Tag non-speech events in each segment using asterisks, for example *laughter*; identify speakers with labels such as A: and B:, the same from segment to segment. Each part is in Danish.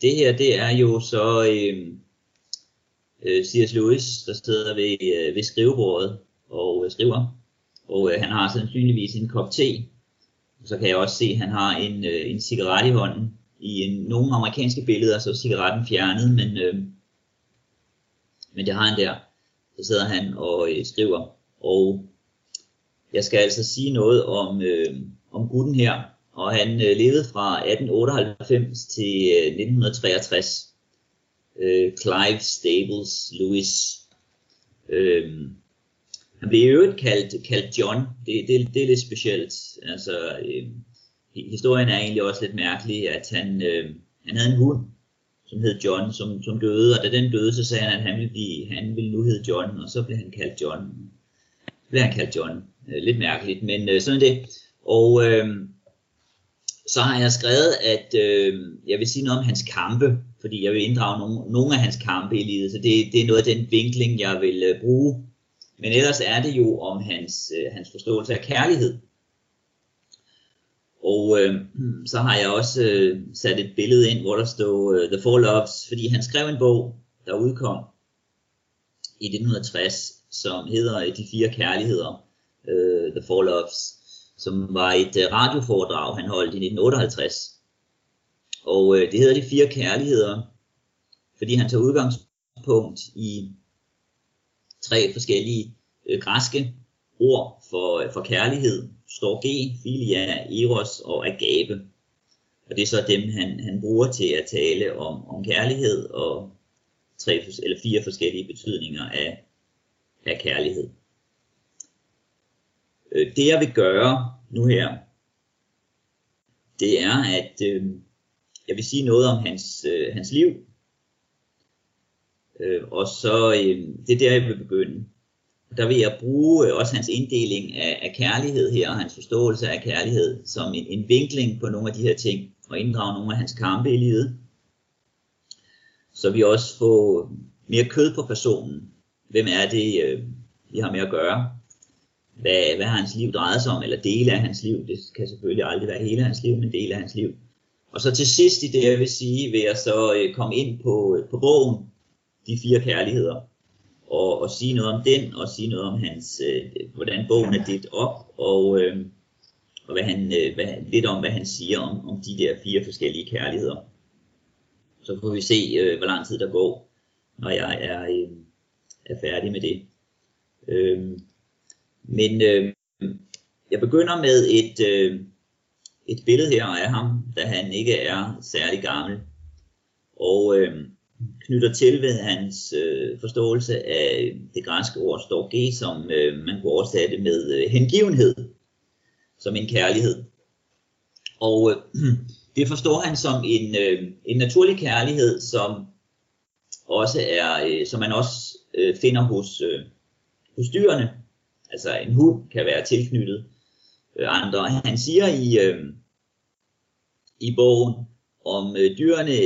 A: det her, det er jo så øhm, øh, C.S. Lewis, der sidder ved, øh, ved skrivebordet og øh, skriver. Og øh, han har sandsynligvis en kop te. Så kan jeg også se, at han har en, øh, en cigaret i hånden. I en, nogle amerikanske billeder så er cigaretten fjernet, men, øh, men det har han der. Så sidder han og øh, skriver. Og jeg skal altså sige noget om, øh, om gutten her. Og han øh, levede fra 1898 til øh, 1963. Øh, Clive Staples Lewis. Øh, han blev i øvrigt kaldt, kaldt John. Det, det, det er lidt specielt. Altså, øh, historien er egentlig også lidt mærkelig, at han, øh, han havde en hund, som hed John, som, som døde, og da den døde, så sagde han, at han ville, blive, han ville nu hedde John, og så blev han kaldt John. Blev han kaldt John. Øh, lidt mærkeligt, men øh, sådan er det. Og øh, så har jeg skrevet, at øh, jeg vil sige noget om hans kampe, fordi jeg vil inddrage nogle, nogle af hans kampe i livet, så det, det er noget af den vinkling, jeg vil øh, bruge. Men ellers er det jo om hans, øh, hans forståelse af kærlighed. Og øh, så har jeg også øh, sat et billede ind, hvor der står øh, The Four Loves, fordi han skrev en bog, der udkom i 1960, som hedder De Fire Kærligheder, øh, The Four Loves, som var et øh, radioforedrag, han holdt i 1958. Og øh, det hedder De Fire Kærligheder, fordi han tager udgangspunkt i tre forskellige øh, græske ord for, øh, for kærlighed, står G, filia, eros og agape. Og det er så dem, han, han bruger til at tale om, om kærlighed og tre eller fire forskellige betydninger af, af kærlighed. Øh, det jeg vil gøre nu her, det er, at øh, jeg vil sige noget om hans, øh, hans liv. Øh, og så øh, det er der, jeg vil begynde der vil jeg bruge øh, også hans inddeling af, af kærlighed her, og hans forståelse af kærlighed, som en, en vinkling på nogle af de her ting, og inddrage nogle af hans kampe i livet. Så vi også får mere kød på personen. Hvem er det, øh, vi har med at gøre? Hvad, hvad har hans liv drejet sig om, eller dele af hans liv? Det kan selvfølgelig aldrig være hele hans liv, men dele af hans liv. Og så til sidst i det, jeg vil sige, vil jeg så øh, komme ind på, øh, på bogen, De Fire Kærligheder og, og sige noget om den, og sige noget om hans, øh, hvordan bogen er delt op, og, øh, og hvad han, øh, hvad, lidt om, hvad han siger om, om de der fire forskellige kærligheder. Så får vi se, øh, hvor lang tid der går, når jeg er, øh, er færdig med det. Øh, men øh, jeg begynder med et, øh, et billede her af ham, da han ikke er særlig gammel. Og øh, knytter til ved hans øh, forståelse af det græske ord storge, som øh, man kunne oversætte med øh, hengivenhed, som en kærlighed. Og øh, *clears throat* det forstår han som en, øh, en naturlig kærlighed, som også er, øh, som man også øh, finder hos, øh, hos dyrene. Altså en hund kan være tilknyttet øh, andre. Han siger i, øh, i bogen om øh, dyrene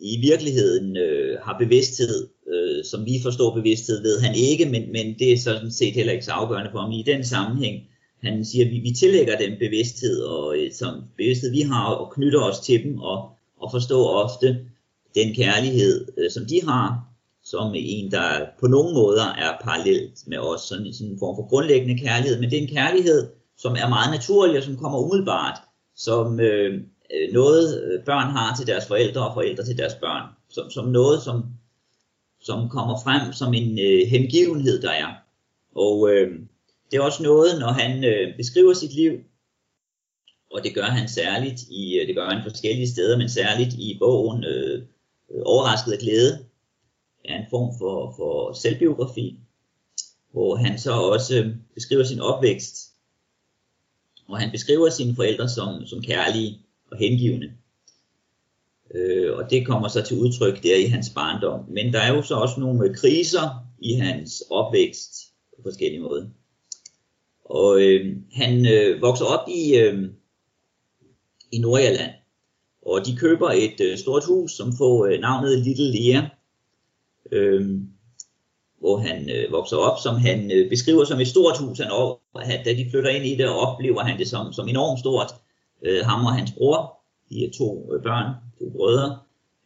A: i virkeligheden øh, har bevidsthed, øh, som vi forstår bevidsthed, ved han ikke, men, men det er sådan set heller ikke så afgørende for ham i den sammenhæng. Han siger, at vi, vi tillægger dem bevidsthed, og øh, som bevidsthed vi har, og knytter os til dem, og, og forstår ofte den kærlighed, øh, som de har, som en, der på nogle måder er parallelt med os, sådan, sådan en form for grundlæggende kærlighed, men det er en kærlighed, som er meget naturlig, og som kommer umiddelbart, som, øh, øh noget øh, børn har til deres forældre og forældre til deres børn. Som, som noget, som, som kommer frem som en øh, hengivenhed, der er. Og øh, det er også noget, når han øh, beskriver sit liv, og det gør han særligt i, øh, det gør han forskellige steder, men særligt i bogen øh, Overrasket af glæde, er en form for, for selvbiografi, hvor han så også øh, beskriver sin opvækst, og han beskriver sine forældre som, som kærlige, og hengivende. Øh, og det kommer så til udtryk der i hans barndom. Men der er jo så også nogle øh, kriser i hans opvækst på forskellige måder. Og øh, han øh, vokser op i, øh, i Nordjylland, og de køber et øh, stort hus, som får øh, navnet Little Lea, øh, hvor han øh, vokser op, som han øh, beskriver som et stort hus. Han, og, da de flytter ind i det, oplever han det som, som enormt stort øh, ham og hans bror, de er to øh, børn, to brødre,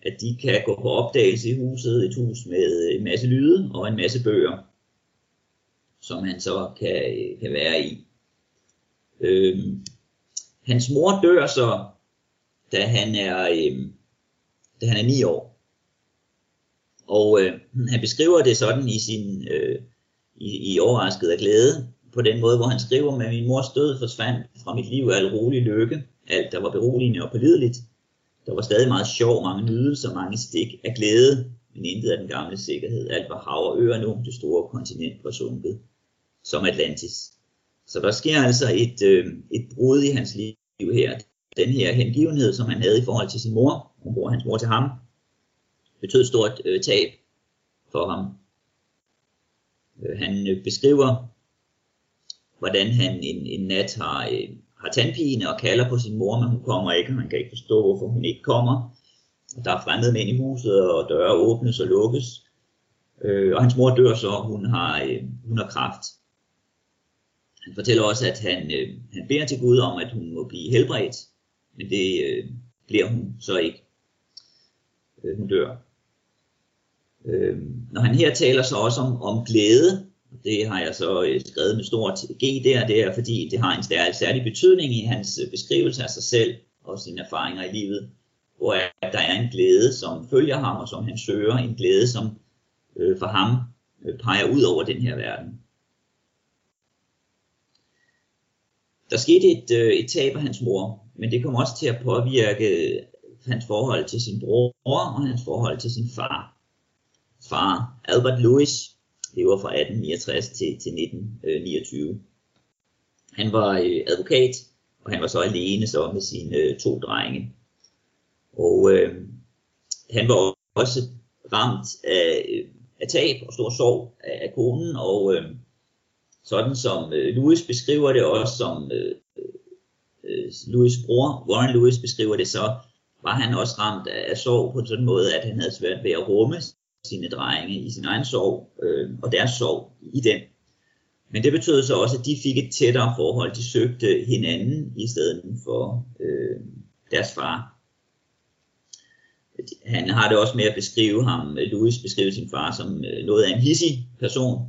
A: at de kan gå på opdagelse i huset, et hus med øh, en masse lyde og en masse bøger, som han så kan, øh, kan være i. Øh, hans mor dør så, da han er, øh, da han er 9 år. Og øh, han beskriver det sådan i sin øh, i, i overrasket af glæde, på den måde, hvor han skriver, med min mors død forsvandt fra mit liv al rolig lykke, alt der var beroligende og pålideligt. Der var stadig meget sjov, mange nydelser, mange stik af glæde, men intet af den gamle sikkerhed. Alt var hav og øer nu, det store kontinent var sunket, som Atlantis. Så der sker altså et, øh, et brud i hans liv her. Den her hengivenhed, som han havde i forhold til sin mor, hun bruger hans mor til ham, betød stort øh, tab for ham. Øh, han øh, beskriver, hvordan han en, en nat har, øh, har tandpine og kalder på sin mor, men hun kommer ikke, og han kan ikke forstå, hvorfor hun ikke kommer. Der er fremmede mænd i huset, og døre åbnes og lukkes. Øh, og hans mor dør så, hun har, øh, hun har kraft. Han fortæller også, at han, øh, han beder til Gud om, at hun må blive helbredt, men det øh, bliver hun så ikke. Øh, hun dør. Øh, når han her taler så også om, om glæde, det har jeg så øh, skrevet med stort G der, det er fordi det har en særlig, særlig betydning i hans øh, beskrivelse af sig selv og sine erfaringer i livet, hvor der er en glæde, som følger ham og som han søger, en glæde, som øh, for ham øh, peger ud over den her verden. Der skete et, øh, et tab af hans mor, men det kom også til at påvirke øh, hans forhold til sin bror og hans forhold til sin far. Far Albert Lewis lever fra 1869 til, til 1929. Han var øh, advokat, og han var så alene så med sine øh, to drenge. Og øh, han var også ramt af, øh, af tab og stor sorg af, af konen, og øh, sådan som øh, Louis beskriver det også, som øh, øh, Louis' bror, Warren Louis beskriver det, så var han også ramt af, af sorg på en sådan måde, at han havde svært ved at rumme sine drenge i sin egen sorg, øh, og deres sorg i den. Men det betød så også, at de fik et tættere forhold. De søgte hinanden i stedet for øh, deres far. Han har det også med at beskrive ham, øh, Louis beskriver sin far som øh, noget af en hissig person,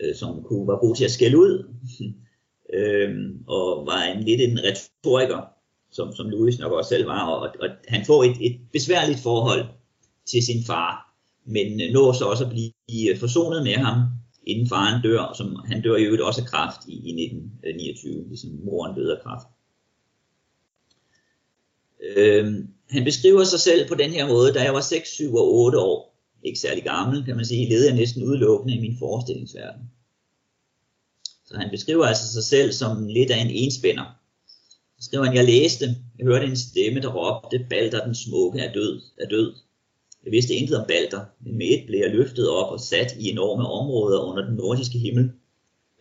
A: øh, som kunne være god til at skælde ud, *laughs* øh, og var en lidt en retoriker, som, som Louis nok også selv var, og, og han får et, et besværligt forhold til sin far, men øh, når så også at blive øh, forsonet med ham, inden faren dør, som han dør i øvrigt også af kraft i, i 1929, øh, ligesom moren døde af kraft. Øhm, han beskriver sig selv på den her måde, da jeg var 6, 7 og 8 år, ikke særlig gammel, kan man sige, levede jeg næsten udelukkende i min forestillingsverden. Så han beskriver altså sig selv som lidt af en enspænder. Så skriver han, jeg læste, jeg hørte en stemme, der råbte, Balder den smukke er død, er død. Jeg vidste intet om Balder, men med et blev jeg løftet op og sat i enorme områder under den nordiske himmel.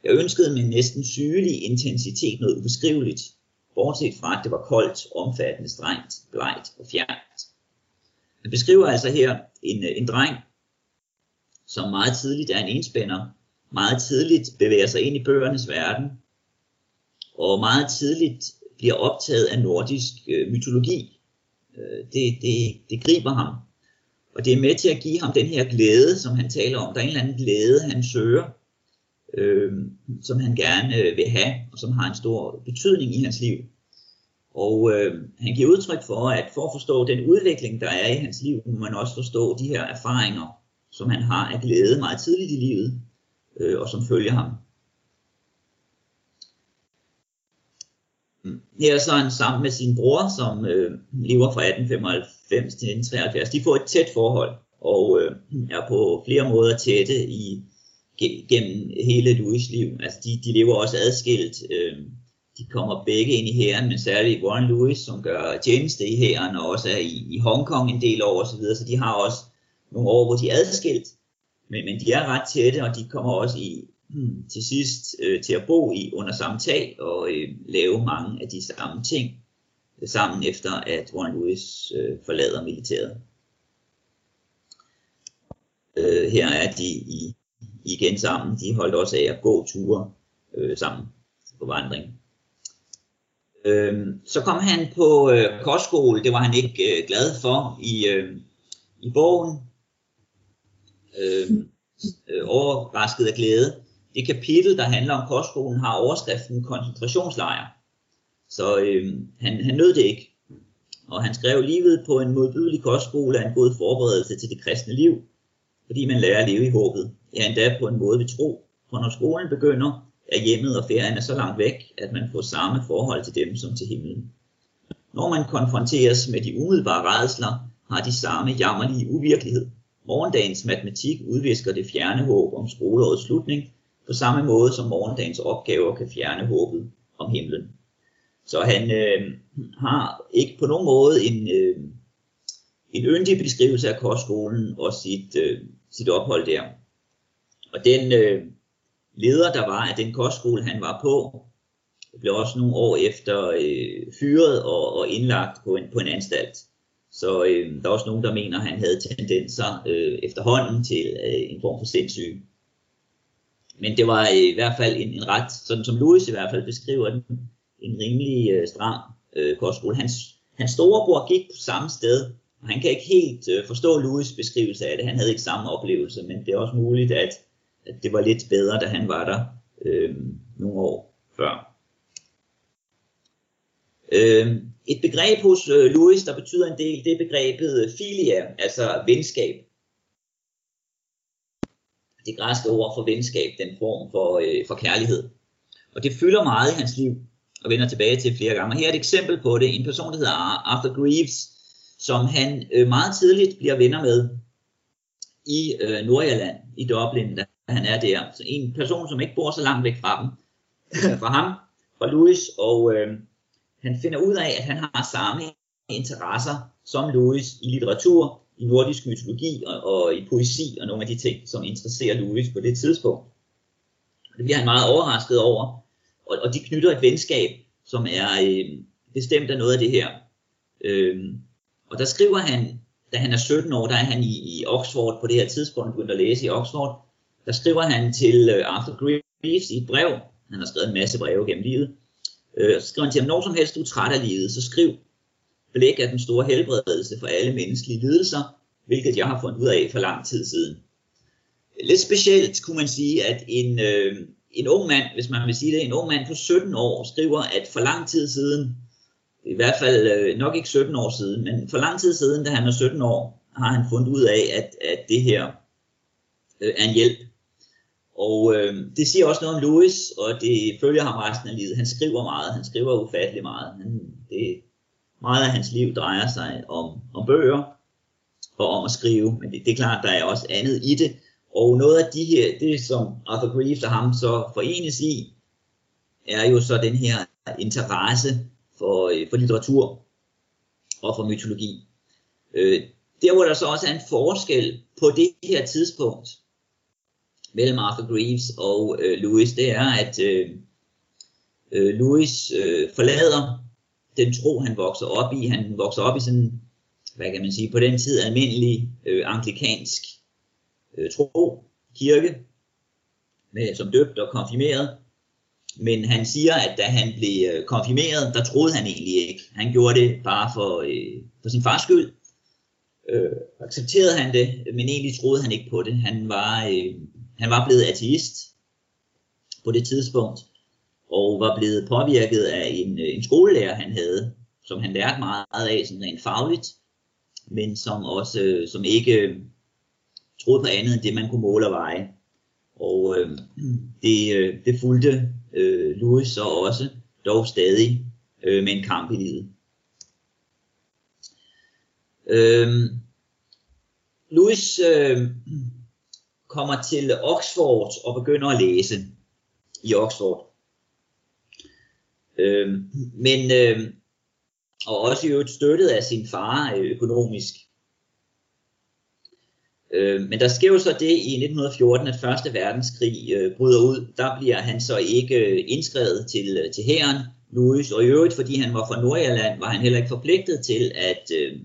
A: Jeg ønskede med næsten sygelig intensitet noget ubeskriveligt, bortset fra at det var koldt, omfattende, strengt, blegt og fjernt. Han beskriver altså her en, en dreng, som meget tidligt er en enspænder, meget tidligt bevæger sig ind i bøgernes verden, og meget tidligt bliver optaget af nordisk øh, mytologi. Øh, det, det, det griber ham. Og det er med til at give ham den her glæde, som han taler om. Der er en eller anden glæde, han søger, øh, som han gerne øh, vil have, og som har en stor betydning i hans liv. Og øh, han giver udtryk for, at for at forstå den udvikling, der er i hans liv, må man også forstå de her erfaringer, som han har af glæde meget tidligt i livet, øh, og som følger ham. Her er så han sammen med sin bror, som øh, lever fra 1895 til 1973. De får et tæt forhold, og øh, er på flere måder tætte i, gennem hele Louis' liv. Altså de, de lever også adskilt. Øh, de kommer begge ind i hæren, men særligt Warren Lewis, som gør tjeneste i hæren, og også er i, i Hongkong en del år osv., så, så de har også nogle år, hvor de er adskilt, men, men de er ret tætte, og de kommer også i, hmm, til sidst øh, til at bo i under samme tag og øh, lave mange af de samme ting øh, sammen efter at Warren Lewis øh, forlader militæret. Øh, her er de i, igen sammen. De holdt også af at gå ture øh, sammen på vandring. Øh, så kom han på øh, kostskole, det var han ikke øh, glad for i, øh, i bogen. Øh, øh, overrasket af glæde. Det kapitel, der handler om kostskolen, har overskriften koncentrationslejr. Så øh, han, han nød det ikke. Og han skrev, livet på en modbydelig kostskole er en god forberedelse til det kristne liv, fordi man lærer at leve i håbet. Ja, endda på en måde vi tro. For når skolen begynder, er hjemmet og ferien er så langt væk, at man får samme forhold til dem som til himlen. Når man konfronteres med de umiddelbare redsler, har de samme jammerlige uvirkelighed. Morgendagens matematik udvisker det fjerne håb om skoleårets slutning, på samme måde som morgendagens opgaver kan fjerne håbet om himlen. Så han øh, har ikke på nogen måde en, øh, en yndig beskrivelse af kostskolen og sit, øh, sit ophold der. Og den øh, leder, der var af den kostskole, han var på, blev også nogle år efter øh, fyret og, og indlagt på en, på en anstalt. Så øh, der er også nogen, der mener, at han havde tendenser øh, efterhånden til øh, en form for sindssyge. Men det var i hvert fald en, en ret, sådan som Louis i hvert fald beskriver den, en rimelig øh, stram øh, kostskole. Hans, hans storebror gik på samme sted, og han kan ikke helt øh, forstå Louis' beskrivelse af det. Han havde ikke samme oplevelse, men det er også muligt, at, at det var lidt bedre, da han var der øh, nogle år før. Øh, et begreb hos øh, Louis, der betyder en del, det er begrebet øh, filia, altså venskab. Det græske ord for venskab, den form for, øh, for kærlighed. Og det fylder meget i hans liv, og vender tilbage til flere gange. Og her er et eksempel på det. En person, der hedder Arthur Greaves, som han øh, meget tidligt bliver venner med i øh, Nordjylland, i Dublin, da han er der. Så en person, som ikke bor så langt væk fra dem, *laughs* fra ham, fra Louis, og øh, han finder ud af, at han har samme interesser som Louis i litteratur, i nordisk mytologi og, og i poesi og nogle af de ting, som interesserer Louis på det tidspunkt. Det bliver han meget overrasket over, og, og de knytter et venskab, som er øh, bestemt af noget af det her. Øh, og der skriver han, da han er 17 år, der er han i, i Oxford på det her tidspunkt, begyndt at læse i Oxford, der skriver han til øh, Arthur Greaves i et brev, han har skrevet en masse breve gennem livet, øh, så skriver han til ham, når som helst du er træt af livet, så skriv, blæk af den store helbredelse for alle menneskelige lidelser, hvilket jeg har fundet ud af for lang tid siden. Lidt specielt kunne man sige, at en, øh, en ung mand, hvis man vil sige det, en ung mand på 17 år skriver, at for lang tid siden, i hvert fald øh, nok ikke 17 år siden, men for lang tid siden, da han er 17 år, har han fundet ud af, at, at det her øh, er en hjælp. Og øh, det siger også noget om Louis, og det følger ham resten af livet. Han skriver meget, han skriver ufattelig meget. Han, det, meget af hans liv drejer sig om, om bøger og om at skrive, men det, det er klart, der er også andet i det. Og noget af de her, det som Arthur Greaves og ham så forenes i, er jo så den her interesse for, øh, for litteratur og for mytologi. Øh, der hvor der så også er en forskel på det her tidspunkt mellem Arthur Greaves og øh, Louis, det er, at øh, øh Lewis Louis øh, forlader den tro, han vokser op i. Han vokser op i sådan, hvad kan man sige, på den tid almindelig øh, anglikansk øh, tro, kirke, med, som døbt og konfirmeret. Men han siger, at da han blev øh, konfirmeret, der troede han egentlig ikke. Han gjorde det bare for, øh, for sin fars skyld. Øh, accepterede han det, men egentlig troede han ikke på det. Han var, øh, han var blevet ateist på det tidspunkt, og var blevet påvirket af en, øh, en skolelærer, han havde, som han lærte meget af, sådan rent fagligt, men som også øh, som ikke øh, troede på andet end det, man kunne måle og veje. Og øh, det, øh, det fulgte øh, Louis så også, dog stadig øh, med en kamp i livet. Øh, Louis øh, kommer til Oxford og begynder at læse i Oxford. Øh, men øh, og også jo støttet af sin far øh, økonomisk. Øh, men der sker jo så det i 1914, at Første Verdenskrig øh, bryder ud. Der bliver han så ikke øh, indskrevet til, øh, til hæren, Louis, og i øvrigt, fordi han var fra Nordjylland, var han heller ikke forpligtet til at øh,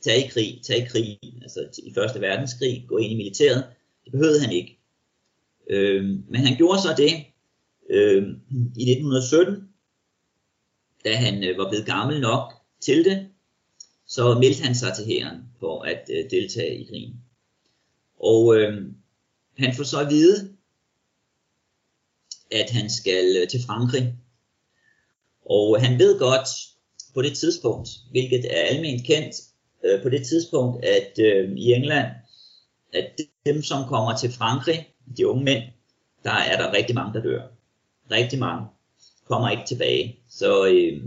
A: tage i krig, tage i krig, altså i Første Verdenskrig, gå ind i militæret. Det behøvede han ikke. Øh, men han gjorde så det øh, i 1917, da han øh, var blevet gammel nok til det, så meldte han sig til hæren for at øh, deltage i krigen. Og øh, han får så at vide, at han skal øh, til Frankrig. Og han ved godt på det tidspunkt, hvilket er almindeligt kendt øh, på det tidspunkt, at øh, i England, at dem, som kommer til Frankrig, de unge mænd, der er der rigtig mange, der dør. Rigtig mange kommer ikke tilbage. Så øh,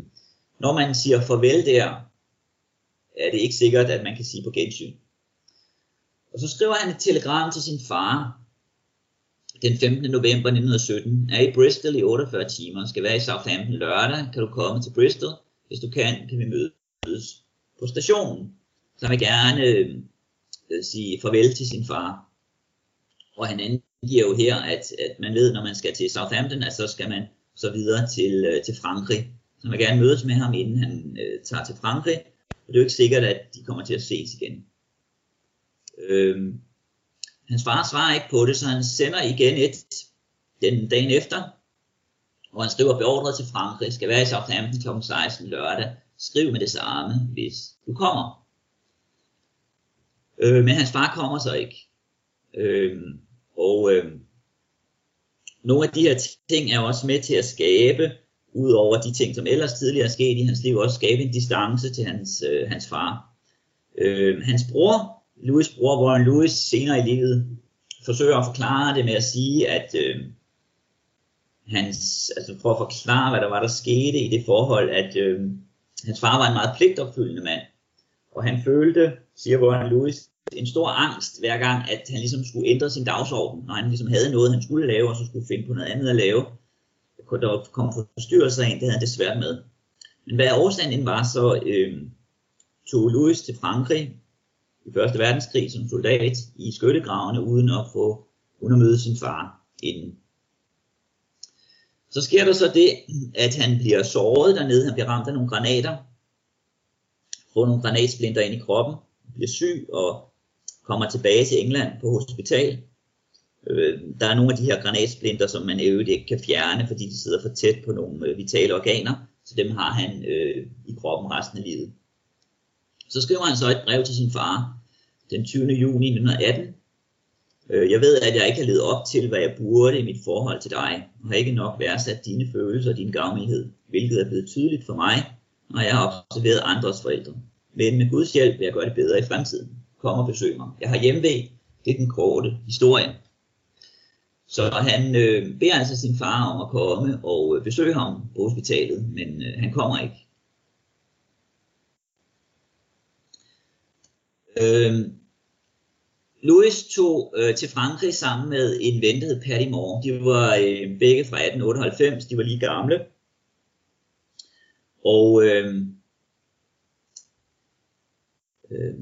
A: når man siger farvel der, er det ikke sikkert, at man kan sige på gensyn. Og så skriver han et telegram til sin far den 15. november 1917. Er i Bristol i 48 timer. Skal være i Southampton lørdag. Kan du komme til Bristol? Hvis du kan, kan vi mødes på stationen. Så han vil gerne øh, sige farvel til sin far. Og han angiver jo her, at, at man ved, når man skal til Southampton, at så skal man så videre til, øh, til Frankrig. Så man vil gerne mødes med ham, inden han øh, tager til Frankrig. Og det er jo ikke sikkert, at de kommer til at ses igen. Øhm, hans far svarer ikke på det, så han sender igen et den dagen efter, hvor han skriver beordret til Frankrig, skal være i Southampton kl. 16 lørdag. Skriv med det samme, hvis du kommer. Øh, men hans far kommer så ikke. Øh, og øh, nogle af de her ting er også med til at skabe, ud over de ting, som ellers tidligere er sket i hans liv, også skabe en distance til hans, øh, hans far. Øh, hans bror, Louis' bror, Warren Louis, senere i livet, forsøger at forklare det med at sige, at øh, hans, altså for at forklare, hvad der var, der skete i det forhold, at øh, hans far var en meget pligtopfyldende mand, og han følte, siger Warren Louis, en stor angst hver gang, at han ligesom skulle ændre sin dagsorden, når han ligesom havde noget, han skulle lave, og så skulle finde på noget andet at lave. Der kom forstyrrelser ind, det havde han det svært med. Men hvad årsagen end var, så øh, tog Louis til Frankrig i Første Verdenskrig som soldat i skyttegravene, uden at få uden at møde sin far inden. Så sker der så det, at han bliver såret dernede, han bliver ramt af nogle granater, får nogle granatsplinter ind i kroppen, bliver syg og kommer tilbage til England på hospital. Øh, der er nogle af de her granatsplinter, som man øvrigt ikke kan fjerne, fordi de sidder for tæt på nogle øh, vitale organer, så dem har han øh, i kroppen resten af livet. Så skriver han så et brev til sin far den 20. juni 1918. Øh, jeg ved, at jeg ikke har levet op til, hvad jeg burde i mit forhold til dig, og har ikke nok værdsat dine følelser og din gavmildhed, hvilket er blevet tydeligt for mig, når jeg har observeret andres forældre. Men med Guds hjælp vil jeg gøre det bedre i fremtiden. Kom og besøg mig. Jeg har hjemmevæg. Det er den korte historie. Så han øh, beder altså sin far om at komme og øh, besøge ham på hospitalet, men øh, han kommer ikke. Øh, Louis tog øh, til Frankrig sammen med en ven, der hed Patty Moore. De var øh, begge fra 1898, de var lige gamle. Og øh, øh,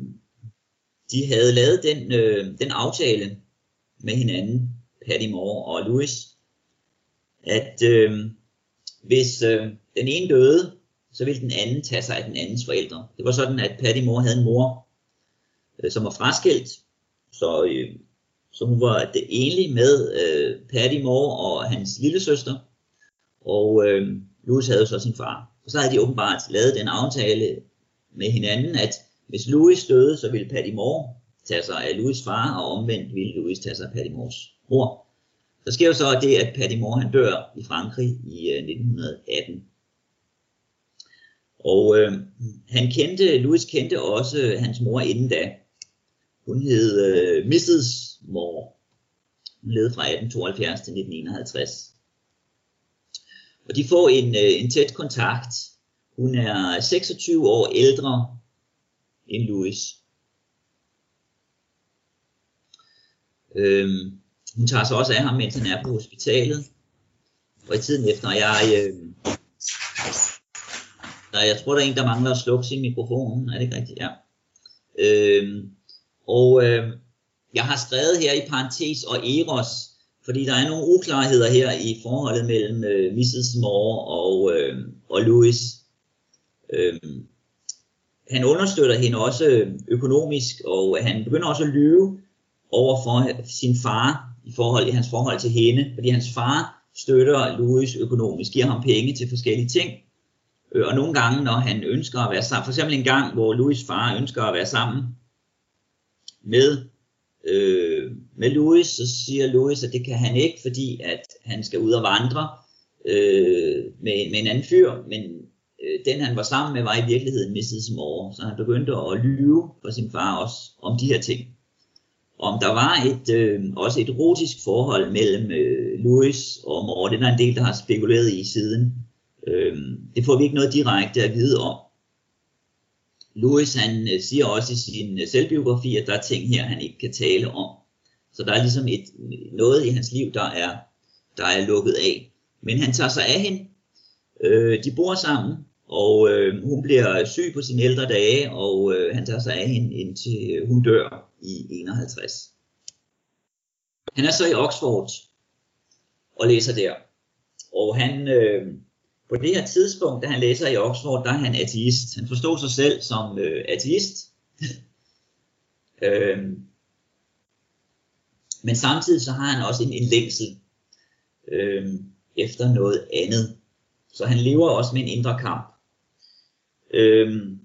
A: de havde lavet den, øh, den aftale med hinanden, Patty Moore og Louis, at øh, hvis øh, den ene døde, så ville den anden tage sig af den andens forældre. Det var sådan, at Patty Moore havde en mor, øh, som var fraskilt, så, øh, så hun var det enlig med øh, Patty Moore og hans lille søster, og øh, Louis havde så sin far. Og så havde de åbenbart lavet den aftale med hinanden, at hvis Louis døde, så ville Patty Moore tage sig af Louis far, og omvendt ville Louis tage sig af Patty Moores mor. Der sker jo så det, at Patty Moore han dør i Frankrig i øh, 1918. Og øh, han kendte, Louis kendte også hans mor inden da. Hun hed øh, Mrs. Moore. Hun levede fra 1872 til 1951. Og de får en, øh, en tæt kontakt. Hun er 26 år ældre end Louis. Øhm, hun tager sig også af ham, mens han er på hospitalet. Og i tiden efter, jeg... Øh, der, jeg tror, der er en, der mangler at slukke sin mikrofon. Er det ikke rigtigt? Ja. Øhm, og øh, jeg har skrevet her i parentes og Eros, fordi der er nogle uklarheder her i forholdet mellem øh, Mrs. Moore og, øh, og Louis. Øhm, han understøtter hende også økonomisk, og han begynder også at lyve over for sin far i forhold i hans forhold til hende, fordi hans far støtter Louis økonomisk, giver ham penge til forskellige ting, øh, og nogle gange, når han ønsker at være sammen, for eksempel en gang, hvor Louis far ønsker at være sammen med, øh, med Louis, så siger Louis, at det kan han ikke, fordi at han skal ud og vandre øh, med, med en anden fyr, men Øh, den han var sammen med var i virkeligheden Mrs. Moore, så han begyndte at lyve for sin far også om de her ting. Om der var et, øh, også et erotisk forhold mellem øh, Louis og Moore, det er en del, der har spekuleret i siden. Øh, det får vi ikke noget direkte at vide om. Louis han øh, siger også i sin øh, selvbiografi, at der er ting her, han ikke kan tale om. Så der er ligesom et, noget i hans liv, der er, der er lukket af. Men han tager sig af hende. Øh, de bor sammen, og øh, hun bliver syg på sine ældre dage, og øh, han tager sig af hende indtil øh, hun dør i 51. Han er så i Oxford og læser der. Og han, øh, på det her tidspunkt, da han læser i Oxford, der er han ateist. Han forstår sig selv som øh, ateist. *laughs* øh, men samtidig så har han også en, en længsel øh, efter noget andet. Så han lever også med en indre kamp. Øhm,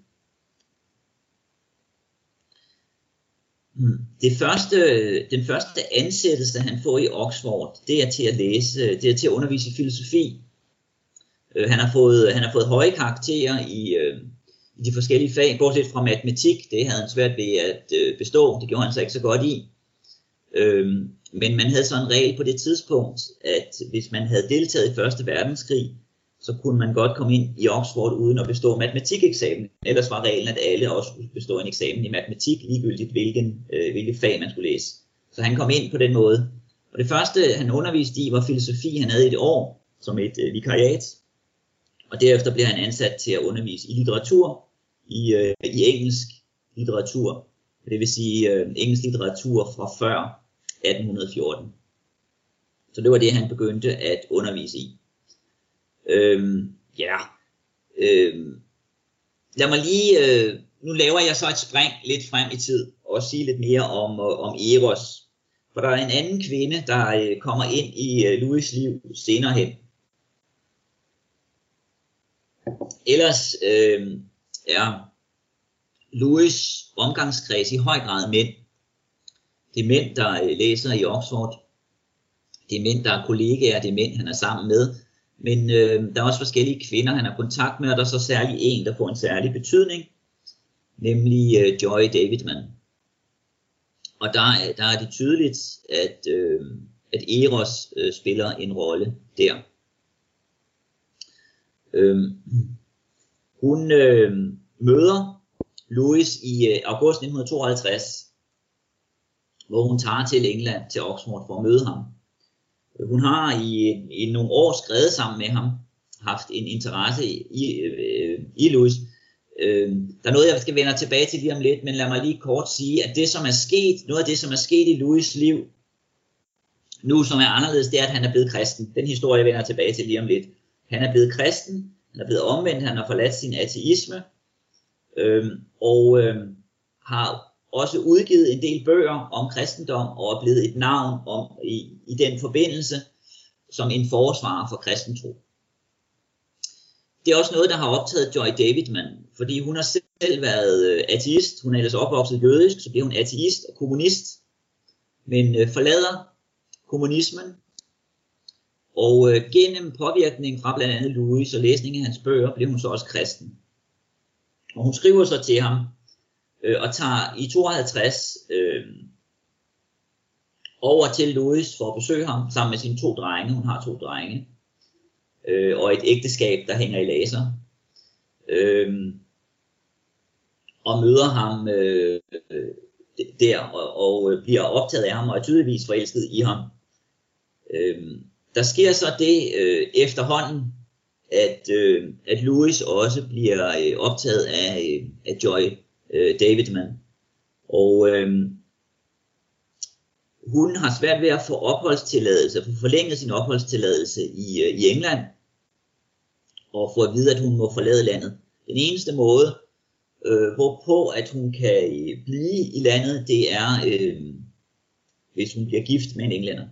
A: hmm. det første, den første ansættelse, han får i Oxford, det er til at læse, det er til at undervise i filosofi. Øh, han, har fået, han har fået høje karakterer i, øh, i de forskellige fag, bortset fra matematik, det havde han svært ved at øh, bestå, det gjorde han så ikke så godt i. Øhm, men man havde så en regel på det tidspunkt, at hvis man havde deltaget i Første Verdenskrig, så kunne man godt komme ind i Oxford uden at bestå matematikeksamen. Ellers var reglen, at alle også skulle bestå en eksamen i matematik, ligegyldigt hvilken, øh, hvilket fag man skulle læse. Så han kom ind på den måde. Og det første, han underviste i, var filosofi. Han havde i et år som et øh, vikariat. Og derefter blev han ansat til at undervise i litteratur, i, øh, i engelsk litteratur. Det vil sige øh, engelsk litteratur fra før 1814. Så det var det, han begyndte at undervise i. Øhm, ja, øhm, lad mig lige, øh, nu laver jeg så et spring lidt frem i tid, og sige lidt mere om, øh, om Eros. For der er en anden kvinde, der øh, kommer ind i øh, Louis' liv senere hen. Ellers øh, er Louis omgangskreds i høj grad mænd. Det er mænd, der øh, læser i Oxford. Det er mænd, der er kollegaer. Det er mænd, han er sammen med. Men øh, der er også forskellige kvinder, han har kontakt med, og der er så særlig en, der får en særlig betydning, nemlig øh, Joy Davidman. Og der, der er det tydeligt, at, øh, at Eros øh, spiller en rolle der. Øh, hun øh, møder Louis i øh, august 1952, hvor hun tager til England, til Oxford, for at møde ham. Hun har i, i nogle år skrevet sammen med ham, haft en interesse i, i, øh, i Louis. Øh, der er noget, jeg skal vende tilbage til lige om lidt, men lad mig lige kort sige, at det, som er sket, noget af det, som er sket i Louis' liv, nu som er anderledes, det er, at han er blevet kristen. Den historie vender tilbage til lige om lidt. Han er blevet kristen, han er blevet omvendt, han har forladt sin ateisme, øh, og øh, har også udgivet en del bøger om kristendom og er blevet et navn om, i, i den forbindelse som en forsvarer for kristentro. Det er også noget, der har optaget Joy Davidman, fordi hun har selv været øh, ateist. Hun er ellers opvokset jødisk, så bliver hun ateist og kommunist, men øh, forlader kommunismen. Og øh, gennem påvirkning fra blandt andet Louis og læsning af hans bøger, blev hun så også kristen. Og hun skriver så til ham, øh, og tager i 52 øh, over til Louis for at besøge ham sammen med sine to drenge. Hun har to drenge. Øh, og et ægteskab, der hænger i laser. Øh, og møder ham øh, der og, og øh, bliver optaget af ham og er tydeligvis forelsket i ham. Øh, der sker så det øh, efterhånden, at, øh, at Louis også bliver øh, optaget af, øh, af Joy øh, Davidman. Og øh, hun har svært ved at få opholdstilladelse, få forlænget sin opholdstilladelse i, øh, i England, og få at vide, at hun må forlade landet. Den eneste måde, øh, hvorpå at hun kan øh, blive i landet, det er, øh, hvis hun bliver gift med en englænder.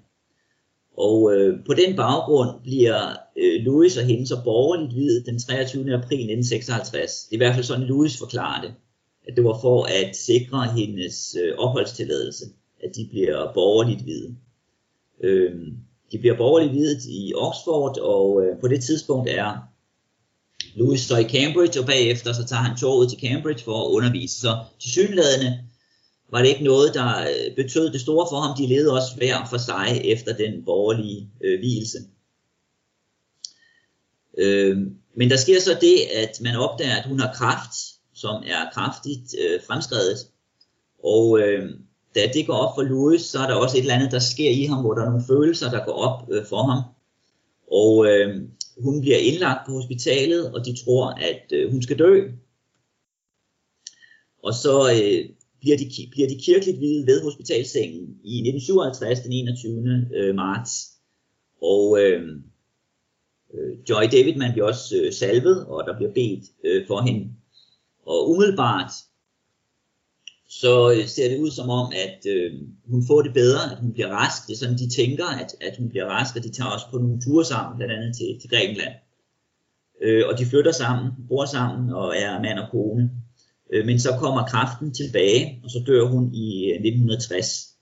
A: Og øh, på den baggrund bliver øh, Louis og hende så borgerligt videt den 23. april 1956. Det er i hvert fald sådan, Louis forklarer det. At det var for at sikre hendes øh, opholdstilladelse, at de bliver borgerligt hvide. Øh, de bliver borgerligt hvide i Oxford, og øh, på det tidspunkt er Louis så i Cambridge, og bagefter så tager han toget til Cambridge for at undervise. Så til synlædende var det ikke noget, der øh, betød det store for ham. De levede også hver for sig efter den borgerlige øh, hvilelse. Øh, men der sker så det, at man opdager, at hun har kraft, som er kraftigt øh, fremskrevet. Og øh, da det går op for Louis, så er der også et eller andet, der sker i ham, hvor der er nogle følelser, der går op øh, for ham. Og øh, hun bliver indlagt på hospitalet, og de tror, at øh, hun skal dø. Og så øh, bliver, de, bliver de kirkeligt hvide ved hospitalsengen i 1957, den 21. Øh, marts. Og øh, øh, Joy Davidman bliver også øh, salvet, og der bliver bedt øh, for hende. Og umiddelbart så øh, ser det ud som om, at øh, hun får det bedre, at hun bliver rask. Det er sådan, de tænker, at, at hun bliver rask, og de tager også på nogle ture sammen, blandt andet til, til Grækenland. Øh, og de flytter sammen, bor sammen og er mand og kone. Øh, men så kommer kraften tilbage, og så dør hun i øh, 1960.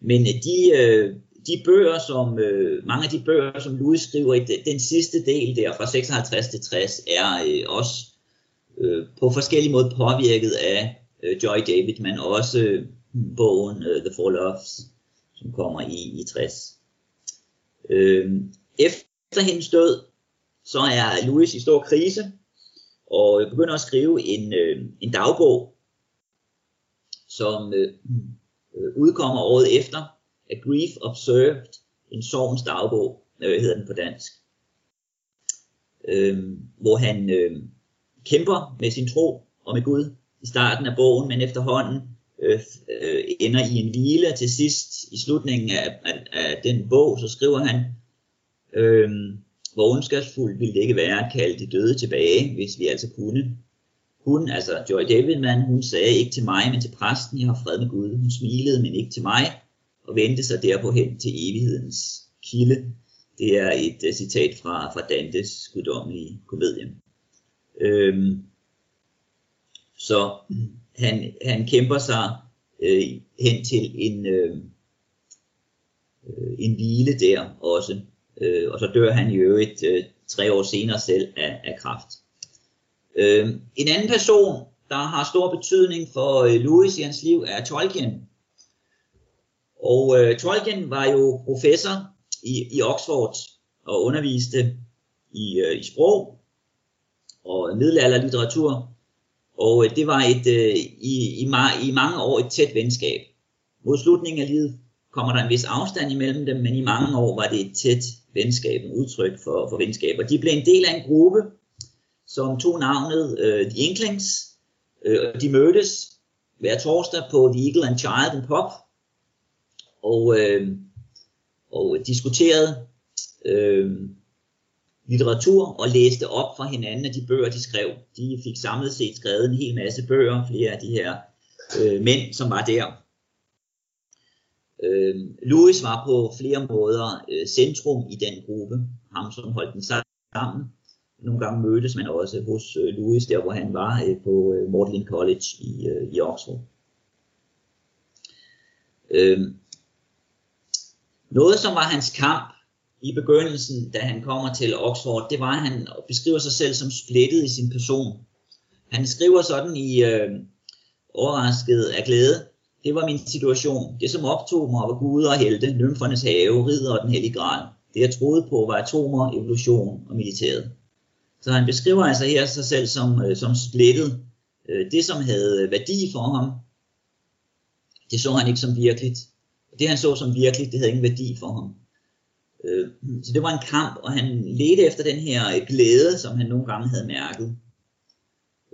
A: Men øh, de, øh, de bøger, som øh, mange af de bøger, som Louis skriver i den sidste del der, fra 56 til 60, er øh, også øh, på forskellige måder påvirket af øh, Joy David, men også øh, bogen øh, The Four Loves, som kommer i, i 60. Øh, efter hendes død, så er Louis i stor krise, og øh, begynder at skrive en, øh, en dagbog, som øh, øh, udkommer året efter, A Grief Observed, en sorgens dagbog, øh, hedder den på dansk, øh, hvor han øh, kæmper med sin tro og med Gud i starten af bogen, men efterhånden øh, øh, ender i en hvile til sidst i slutningen af, af, af den bog, så skriver han, øh, hvor ondskabsfuldt ville det ikke være at kalde de døde tilbage, hvis vi altså kunne. Hun, altså Joy Davidman, hun sagde ikke til mig, men til præsten, jeg har fred med Gud. Hun smilede, men ikke til mig, og vendte sig derpå hen til evighedens kilde. Det er et uh, citat fra, fra Dantes guddommelige komedie. Øhm, så han, han kæmper sig øh, hen til en, øh, øh, en hvile der også. Øh, og så dør han i øvrigt øh, tre år senere selv af, af kraft. Øh, en anden person, der har stor betydning for øh, Louis i hans liv, er Tolkien. Og øh, Tolkien var jo professor i, i Oxford og underviste i, øh, i sprog og middelalderlitteratur. Og øh, det var et, øh, i, i, ma- i mange år et tæt venskab. Mod slutningen af livet kommer der en vis afstand imellem dem, men i mange år var det et tæt venskab, en udtryk for, for venskab. Og de blev en del af en gruppe, som tog navnet øh, The Inklings. Øh, de mødtes hver torsdag på The Eagle and Child and Pop, og, øh, og diskuterede øh, litteratur og læste op for hinanden af de bøger, de skrev. De fik samlet set skrevet en hel masse bøger, flere af de her øh, mænd, som var der. Øh, Louis var på flere måder øh, centrum i den gruppe, ham som holdt den sammen. Nogle gange mødtes man også hos øh, Louis, der hvor han var øh, på øh, Magdalen College i, øh, i Oxford. Øh, noget som var hans kamp i begyndelsen, da han kommer til Oxford, det var, at han beskriver sig selv som splittet i sin person. Han skriver sådan i øh, overrasket af glæde, det var min situation. Det som optog mig var Gud og helte, nymfernes have, ridder og den hellige gral. Det jeg troede på var atomer, evolution og militæret. Så han beskriver altså her sig selv som, øh, som splittet. Øh, det som havde øh, værdi for ham, det så han ikke som virkeligt. Det han så som virkelig, det havde ingen værdi for ham. Øh, så det var en kamp, og han ledte efter den her glæde, som han nogle gange havde mærket.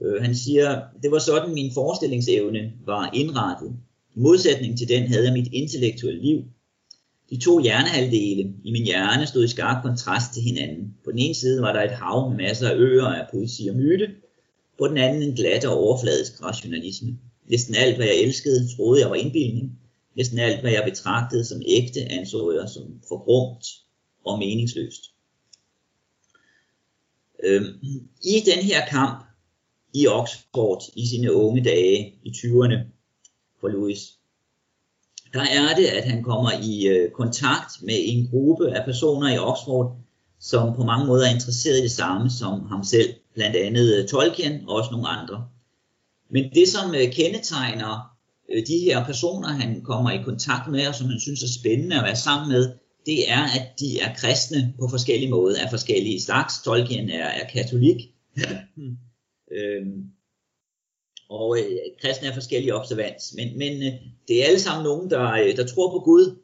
A: Øh, han siger, det var sådan min forestillingsevne var indrettet. I modsætning til den havde jeg mit intellektuelle liv. De to hjernehalvdele i min hjerne stod i skarp kontrast til hinanden. På den ene side var der et hav med masser af øer af poesi og myte, på den anden en glat og overfladisk rationalisme. Næsten alt, hvad jeg elskede, troede jeg var indbildning, Næsten alt, hvad jeg betragtede som ægte, anså jeg som forgrumt og meningsløst. Øhm, I den her kamp i Oxford i sine unge dage, i 20'erne for Louis, der er det, at han kommer i øh, kontakt med en gruppe af personer i Oxford, som på mange måder er interesseret i det samme som ham selv, blandt andet øh, Tolkien og også nogle andre. Men det, som øh, kendetegner de her personer, han kommer i kontakt med, og som han synes er spændende at være sammen med, det er, at de er kristne på forskellige måder, af forskellige slags. Tolkien er, er katolik, øhm, og øh, kristne er forskellige observans, men, men øh, det er alle sammen nogen, der, øh, der tror på Gud,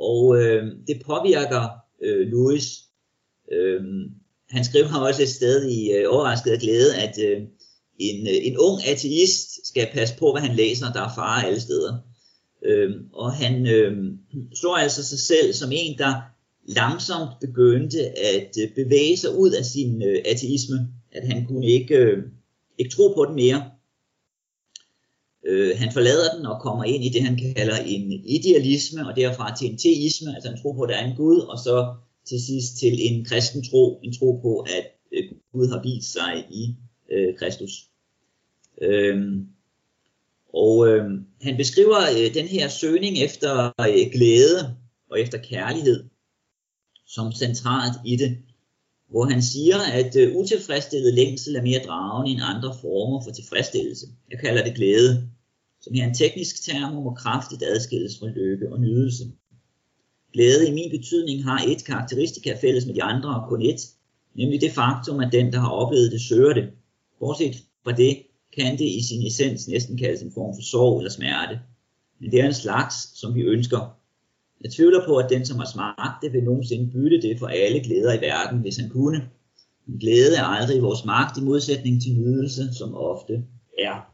A: og øh, det påvirker øh, Louis. Øh, han skriver også et sted i øh, overrasket glæde, at øh, en, øh, en ung ateist skal passe på, hvad han læser, der er fare alle steder. Øh, og han øh, så altså sig selv som en, der langsomt begyndte at øh, bevæge sig ud af sin øh, ateisme, at han kunne ikke, øh, ikke tro på den mere. Øh, han forlader den og kommer ind i det, han kalder en idealisme, og derfra til en teisme, altså han tror på, at der er en Gud, og så til sidst til en kristen tro, en tro på, at øh, Gud har vist sig i øh, Kristus. Øhm, og øh, han beskriver øh, den her søgning efter øh, glæde og efter kærlighed som centralt i det, hvor han siger, at øh, utilfredsstillet længsel er mere dragende end andre former for tilfredsstillelse. Jeg kalder det glæde, som er en teknisk term, må kraftigt adskilles fra lykke og nydelse. Glæde i min betydning har et karakteristika fælles med de andre og kun et, nemlig det faktum, at den, der har oplevet det, søger det. Bortset fra det, kan det i sin essens næsten kaldes en form for sorg eller smerte. Men det er en slags, som vi ønsker. Jeg tvivler på, at den, som har smagt det, vil nogensinde bytte det for alle glæder i verden, hvis han kunne. Men glæde er aldrig vores magt i modsætning til nydelse, som ofte er.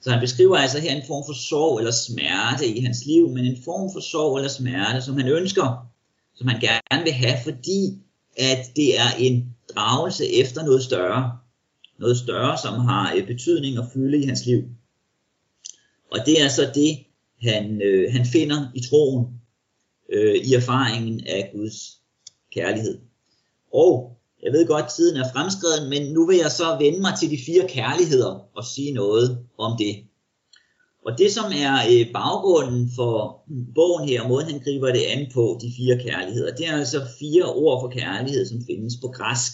A: Så han beskriver altså her en form for sorg eller smerte i hans liv, men en form for sorg eller smerte, som han ønsker, som han gerne vil have, fordi at det er en dragelse efter noget større. Noget større, som har øh, betydning og fylde i hans liv. Og det er så det, han, øh, han finder i troen, øh, i erfaringen af Guds kærlighed. Og jeg ved godt, at tiden er fremskreden, men nu vil jeg så vende mig til de fire kærligheder og sige noget om det. Og det, som er øh, baggrunden for hmm, bogen her, og måden han griber det an på, de fire kærligheder, det er altså fire ord for kærlighed, som findes på græsk.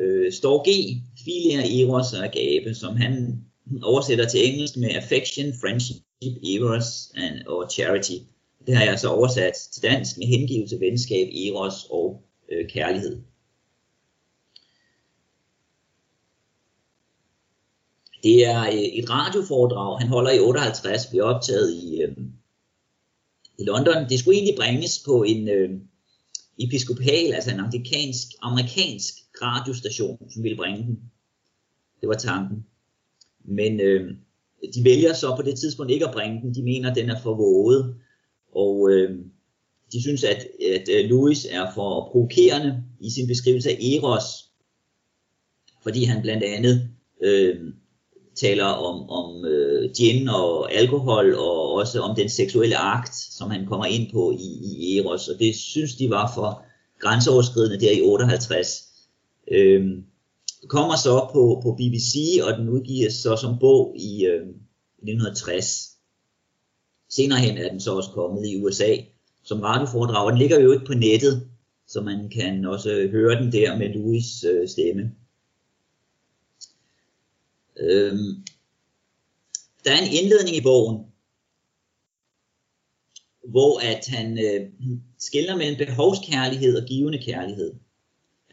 A: Øh, står G, filia, eros og agape, som han oversætter til engelsk med affection, friendship, eros and, og charity. Det har jeg så oversat til dansk med hengivelse, venskab, eros og øh, kærlighed. Det er øh, et radioforedrag, han holder i 58, bliver optaget i, øh, i London. Det skulle egentlig bringes på en øh, episkopal, altså en amerikansk, amerikansk radiostation, som ville bringe den. Det var tanken. Men øh, de vælger så på det tidspunkt ikke at bringe den. De mener, at den er for våget. Og øh, de synes, at, at øh, Louis er for provokerende i sin beskrivelse af Eros, fordi han blandt andet øh, taler om, om øh, gin og alkohol, og også om den seksuelle akt, som han kommer ind på i, i Eros, og det synes de var for grænseoverskridende der i 58. Øh, kommer så på, på BBC, og den udgives så som bog i øh, 1960. Senere hen er den så også kommet i USA som radioforedrag, og den ligger jo ikke på nettet, så man kan også høre den der med Louis øh, stemme. Øhm, der er en indledning i bogen, hvor at han øh, skiller mellem behovskærlighed og givende kærlighed.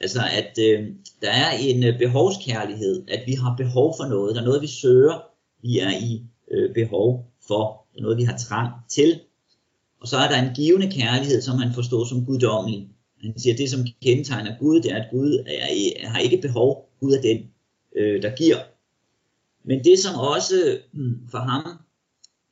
A: Altså at øh, der er en øh, behovskærlighed, at vi har behov for noget, der er noget vi søger, vi er i øh, behov for, Der er noget vi har trang til. Og så er der en givende kærlighed, som han forstår som guddommelig. Han siger, at det som kendetegner Gud, det er, at Gud er, har ikke behov, Gud er den, øh, der giver. Men det som også hmm, for ham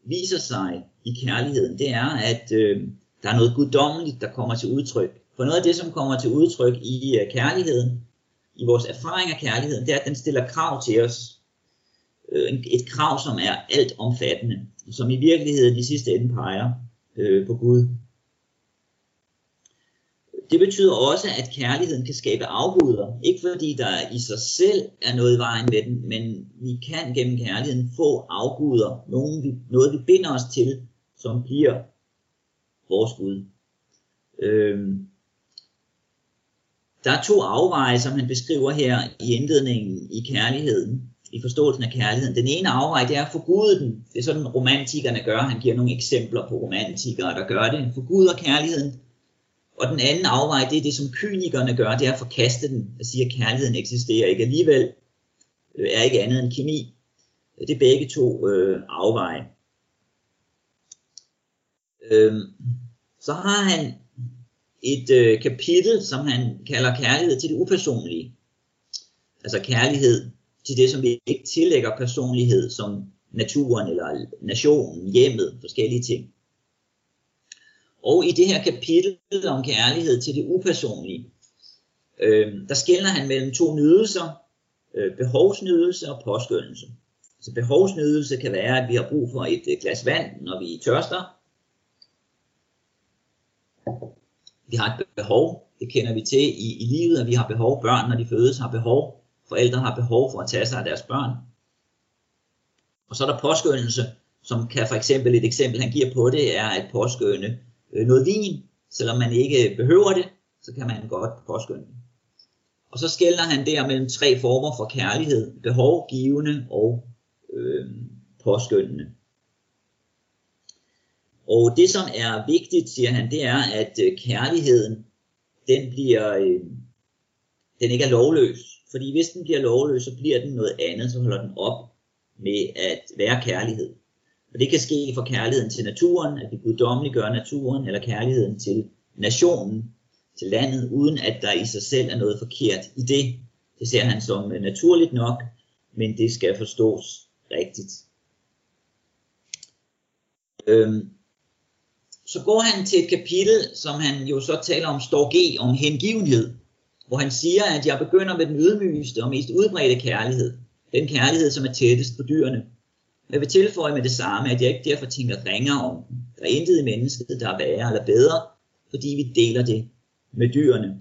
A: viser sig i kærligheden, det er, at øh, der er noget guddommeligt, der kommer til udtryk. For noget af det, som kommer til udtryk i øh, kærligheden, i vores erfaring af kærligheden, det er, at den stiller krav til os. øh, et krav, som er alt omfattende, som i virkeligheden i sidste ende peger øh, på Gud. Det betyder også, at kærligheden kan skabe afguder. Ikke fordi der i sig selv er noget i vejen med den, men vi kan gennem kærligheden få afguder. noget vi binder os til, som bliver vores Gud. Øhm, der er to afveje, som han beskriver her i indledningen i kærligheden, i forståelsen af kærligheden. Den ene afvej, det er at forgude den. Det er sådan, romantikerne gør. Han giver nogle eksempler på romantikere, der gør det. Forguder kærligheden. Og den anden afvej, det er det, som kynikerne gør, det er at forkaste den, at sige, at kærligheden eksisterer ikke alligevel, øh, er ikke andet end kemi. Det er begge to øh, afveje. Øhm, så har han et øh, kapitel, som han kalder kærlighed til det upersonlige. Altså kærlighed til det, som vi ikke tillægger personlighed, som naturen eller nationen, hjemmet, forskellige ting. Og i det her kapitel om kærlighed til det upersonlige, øh, der skiller han mellem to nydelser, øh, behovsnydelse og påskyndelse. Så altså behovsnydelse kan være, at vi har brug for et øh, glas vand, når vi tørster. Vi har et behov, det kender vi til i, i livet, at vi har behov. Børn, når de fødes, har behov. Forældre har behov for at tage sig af deres børn. Og så er der påskyndelse, som kan for eksempel, et eksempel han giver på det, er at påskynde øh, noget vin, selvom man ikke behøver det, så kan man godt påskynde det. Og så skældner han der mellem tre former for kærlighed, behov, givende og øh, påskyndende. Og det som er vigtigt, siger han, det er, at øh, kærligheden, den bliver, øh, den ikke er lovløs. Fordi hvis den bliver lovløs, så bliver den noget andet, så holder den op med at være kærlighed. Og det kan ske for kærligheden til naturen, at vi guddommeliggør naturen, eller kærligheden til nationen, til landet, uden at der i sig selv er noget forkert i det. Det ser han som øh, naturligt nok, men det skal forstås rigtigt. Øhm, så går han til et kapitel, som han jo så taler om storge, om hengivenhed, hvor han siger, at jeg begynder med den ydmygeste og mest udbredte kærlighed. Den kærlighed, som er tættest på dyrene. Jeg vil tilføje med det samme, at jeg ikke derfor tænker ringere om den. Der er intet i mennesket, der er værre eller bedre, fordi vi deler det med dyrene.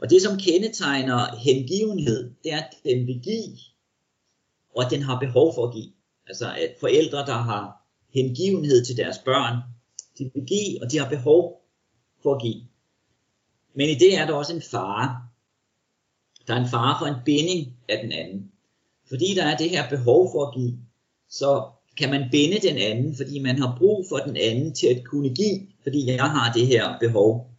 A: Og det, som kendetegner hengivenhed, det er, at den vil give, og at den har behov for at give. Altså at forældre, der har hengivenhed til deres børn, de vil give, og de har behov for at give. Men i det er der også en fare. Der er en fare for en binding af den anden. Fordi der er det her behov for at give, så kan man binde den anden, fordi man har brug for den anden til at kunne give, fordi jeg har det her behov.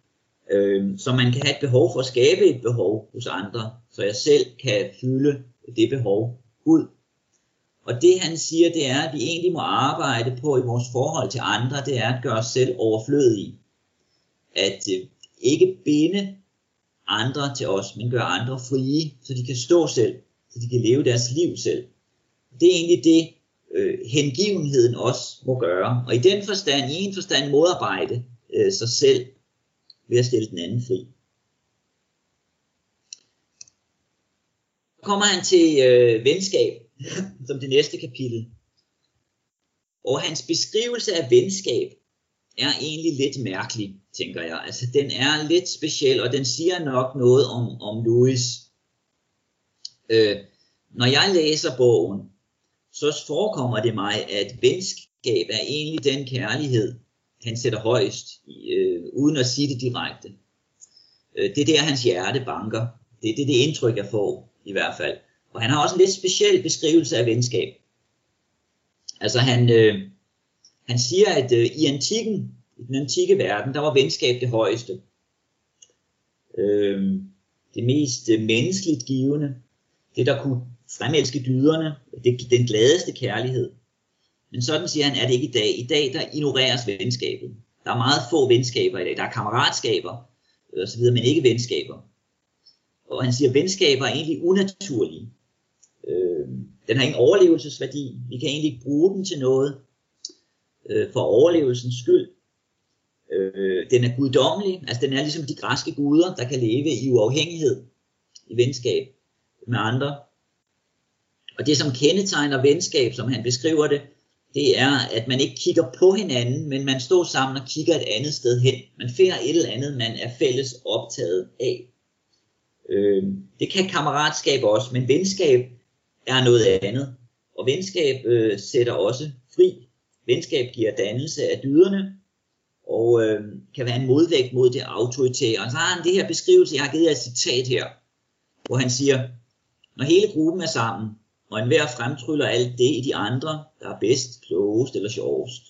A: Øhm, så man kan have et behov for at skabe et behov hos andre, så jeg selv kan fylde det behov ud. Og det han siger, det er, at vi egentlig må arbejde på i vores forhold til andre, det er at gøre os selv overflødige. At øh, ikke binde andre til os, men gøre andre frie, så de kan stå selv, så de kan leve deres liv selv. Det er egentlig det, øh, hengivenheden også må gøre. Og i den forstand, i en forstand modarbejde øh, sig selv ved at stille den anden fri. Så kommer han til øh, venskab, som det næste kapitel. Og hans beskrivelse af venskab er egentlig lidt mærkelig, tænker jeg. Altså den er lidt speciel, og den siger nok noget om, om Louis. Øh, når jeg læser bogen, så forekommer det mig, at venskab er egentlig den kærlighed, han sætter højst, øh, uden at sige det direkte. Øh, det er der, hans hjerte banker. Det er det, det indtryk, jeg får, i hvert fald. Og han har også en lidt speciel beskrivelse af venskab. Altså han, øh, han siger, at øh, i antikken, i den antikke verden, der var venskab det højeste. Øh, det mest øh, menneskeligt givende. Det, der kunne fremelske dyderne. Det, den gladeste kærlighed. Men sådan siger han, er det ikke i dag. I dag, der ignoreres venskabet. Der er meget få venskaber i dag. Der er kammeratskaber øh, osv., men ikke venskaber. Og han siger, at venskaber er egentlig unaturlige. Øh, den har ingen overlevelsesværdi. Vi kan egentlig ikke bruge den til noget øh, for overlevelsens skyld. Øh, den er guddommelig, altså den er ligesom de græske guder, der kan leve i uafhængighed, i venskab med andre. Og det, som kendetegner venskab, som han beskriver det, det er, at man ikke kigger på hinanden, men man står sammen og kigger et andet sted hen. Man finder et eller andet, man er fælles optaget af. Øh, det kan kammeratskab også, men venskab er noget andet. Og venskab øh, sætter også fri. Venskab giver dannelse af dyderne, og øh, kan være en modvægt mod det autoritære. Og så har han det her beskrivelse, jeg har givet jer et citat her, hvor han siger, når hele gruppen er sammen, og enhver fremtryller alt det i de andre, der er bedst, klogest eller sjovest.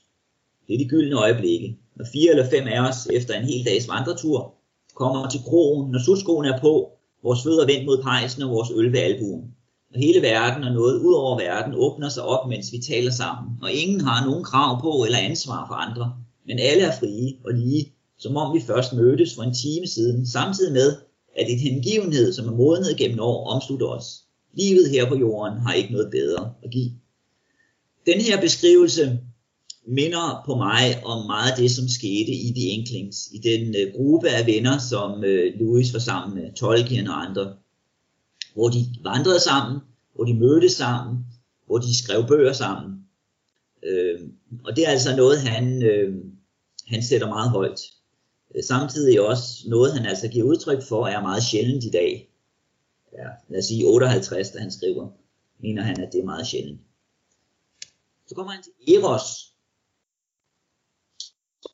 A: Det er de gyldne øjeblikke. Når fire eller fem af os efter en hel dags vandretur kommer til krogen, når sudskoen er på, vores fødder vendt mod pejsen og vores øl ved albuen. Og hele verden og noget ud over verden åbner sig op, mens vi taler sammen, og ingen har nogen krav på eller ansvar for andre, men alle er frie og lige, som om vi først mødtes for en time siden, samtidig med, at et hengivenhed, som er modnet gennem år, omslutter os. Livet her på jorden har ikke noget bedre at give. Den her beskrivelse minder på mig om meget af det, som skete i The Inklings, i den øh, gruppe af venner, som øh, uh, Louis var sammen med, Tolkien og andre, hvor de vandrede sammen, hvor de mødtes sammen, hvor de skrev bøger sammen. Øh, og det er altså noget, han, øh, han sætter meget højt. Øh, samtidig også noget, han altså giver udtryk for, er meget sjældent i dag ja, lad os sige 58, da han skriver, mener han, at det er meget sjældent. Så kommer han til Eros,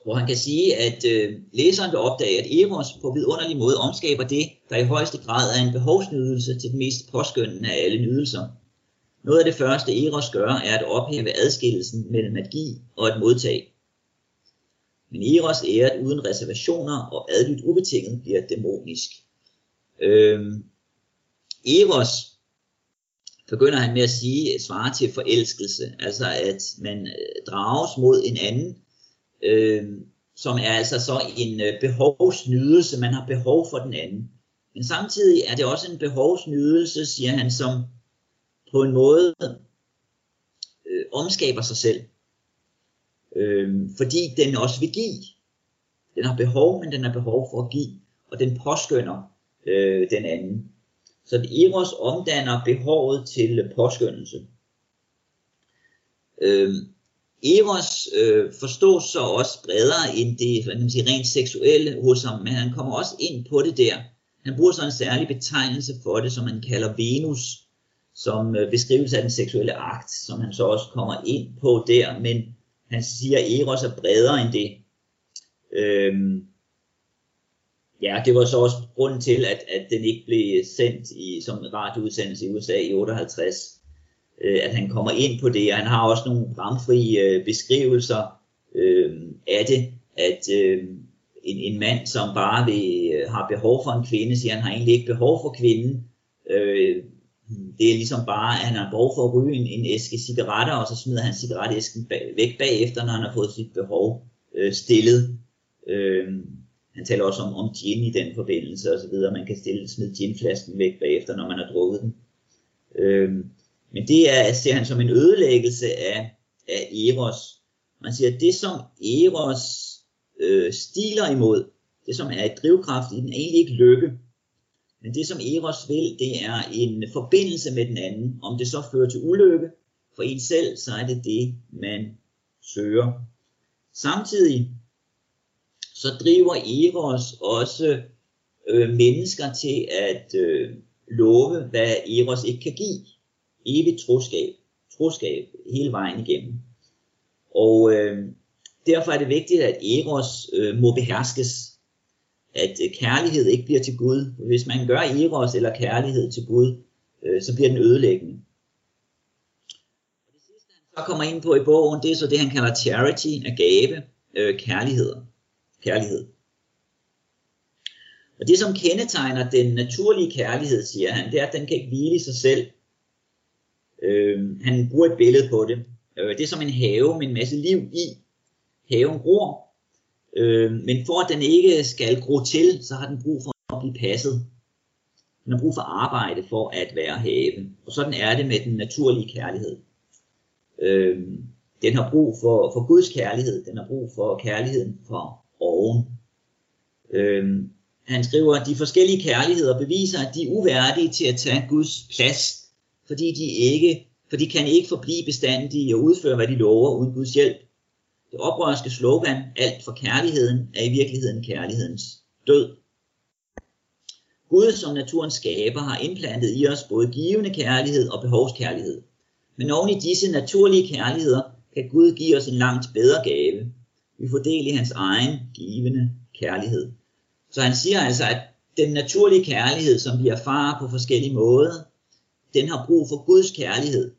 A: hvor han kan sige, at øh, læseren vil opdage, at Eros på vidunderlig måde omskaber det, der i højeste grad er en behovsnydelse til den mest påskyndende af alle nydelser. Noget af det første Eros gør, er at ophæve adskillelsen mellem magi og et modtag. Men Eros æret uden reservationer og adlydt ubetinget bliver dæmonisk. Øhm, Eros begynder han med at sige, svare til forelskelse, altså at man øh, drages mod en anden, øh, som er altså så en øh, behovsnydelse, man har behov for den anden. Men samtidig er det også en behovsnydelse, siger han, som på en måde øh, omskaber sig selv. Øh, fordi den også vil give. Den har behov, men den har behov for at give, og den påskynder øh, den anden. Så Eros omdanner behovet til påskyndelse. Øh, Eros øh, forstås så også bredere end det hvad man siger, rent seksuelle hos ham, men han kommer også ind på det der. Han bruger så en særlig betegnelse for det, som man kalder Venus, som øh, beskrivelse af den seksuelle akt, som han så også kommer ind på der, men han siger, at Eros er bredere end det. Øhm, Ja, det var så også grunden til, at, at den ikke blev sendt i, som radioudsendelse i USA i 58. Øh, at han kommer ind på det, og han har også nogle bramfri øh, beskrivelser øh, af det, at øh, en, en mand, som bare vil, øh, har behov for en kvinde, siger, han har egentlig ikke behov for kvinden. Øh, det er ligesom bare, at han har behov for at ryge en, en æske cigaretter, og så smider han cigaretæsken bag, væk bagefter, når han har fået sit behov øh, stillet. Øh, han taler også om, om gin i den forbindelse og så videre. Man kan stille, smide ginflasken væk bagefter, når man har drukket den. Øh, men det er, ser han som en ødelæggelse af, af Eros. Man siger, at det som Eros øh, stiler imod, det som er et drivkraft i den, er egentlig ikke lykke. Men det som Eros vil, det er en forbindelse med den anden. Om det så fører til ulykke for en selv, så er det det, man søger. Samtidig så driver Eros også øh, mennesker til at øh, love, hvad Eros ikke kan give. Evigt troskab. Troskab hele vejen igennem. Og øh, derfor er det vigtigt, at Eros øh, må beherskes. At øh, kærlighed ikke bliver til Gud. Hvis man gør Eros eller kærlighed til Gud, øh, så bliver den ødelæggende. Og det sidste, han så kommer ind på i bogen, det er så det, han kalder charity, at gave øh, kærligheder kærlighed. Og det, som kendetegner den naturlige kærlighed, siger han, det er, at den kan ikke hvile i sig selv. Øh, han bruger et billede på det. Øh, det er som en have med en masse liv i. Haven gror, øh, men for at den ikke skal gro til, så har den brug for at blive passet. Den har brug for arbejde for at være have. Og sådan er det med den naturlige kærlighed. Øh, den har brug for, for Guds kærlighed. Den har brug for kærligheden for oven. Øh, han skriver, at de forskellige kærligheder beviser, at de er uværdige til at tage Guds plads, fordi de ikke, for de kan ikke forblive bestandige og udføre, hvad de lover uden Guds hjælp. Det oprørske slogan, alt for kærligheden, er i virkeligheden kærlighedens død. Gud som naturens skaber har indplantet i os både givende kærlighed og behovskærlighed. Men oven i disse naturlige kærligheder kan Gud give os en langt bedre gave. Vi får del i hans egen givende kærlighed. Så han siger altså, at den naturlige kærlighed, som vi erfarer på forskellige måder, den har brug for Guds kærlighed